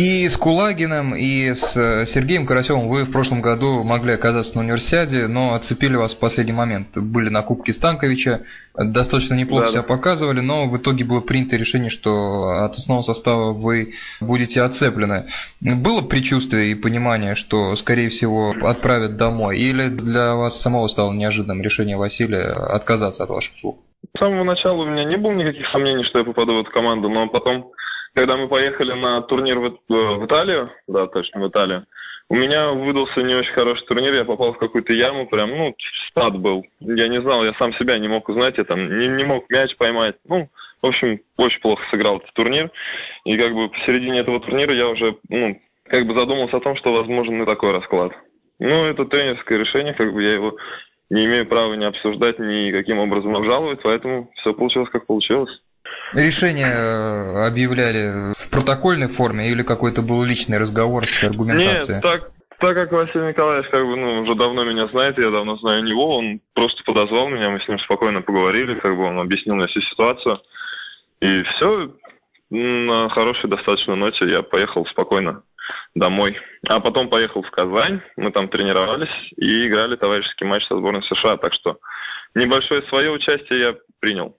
И с Кулагиным, и с э, Сергеем Карасевым вы в прошлом году могли оказаться на универсиаде, но оцепили вас в последний момент. Были на Кубке Станковича, достаточно неплохо да, себя показывали, но в итоге было принято решение, что от основного состава вы будете оцеплены. Было предчувствие и понимание, что, скорее всего, отправят домой? Или для вас самого стало неожиданным решение Василия отказаться от ваших услуг? С самого начала у меня не было никаких сомнений, что я попаду в эту команду, но потом, когда мы поехали на турнир в, в Италию, да, точно в Италию, у меня выдался не очень хороший турнир, я попал в какую-то яму, прям, ну, стад был. Я не знал, я сам себя не мог узнать, я там не, не мог мяч поймать. Ну, в общем, очень плохо сыграл этот турнир. И как бы посередине этого турнира я уже, ну, как бы задумался о том, что возможен и такой расклад. Ну, это тренерское решение, как бы я его не имею права ни обсуждать, ни каким образом обжаловать, поэтому все получилось, как получилось. Решение э, объявляли в протокольной форме или какой-то был личный разговор с аргументацией? Нет, так, так как Василий Николаевич как бы, ну, уже давно меня знает, я давно знаю него, он просто подозвал меня, мы с ним спокойно поговорили, как бы он объяснил мне всю ситуацию. И все, на хорошей достаточно ноте я поехал спокойно домой. А потом поехал в Казань, мы там тренировались и играли товарищеский матч со сборной США, так что небольшое свое участие я принял.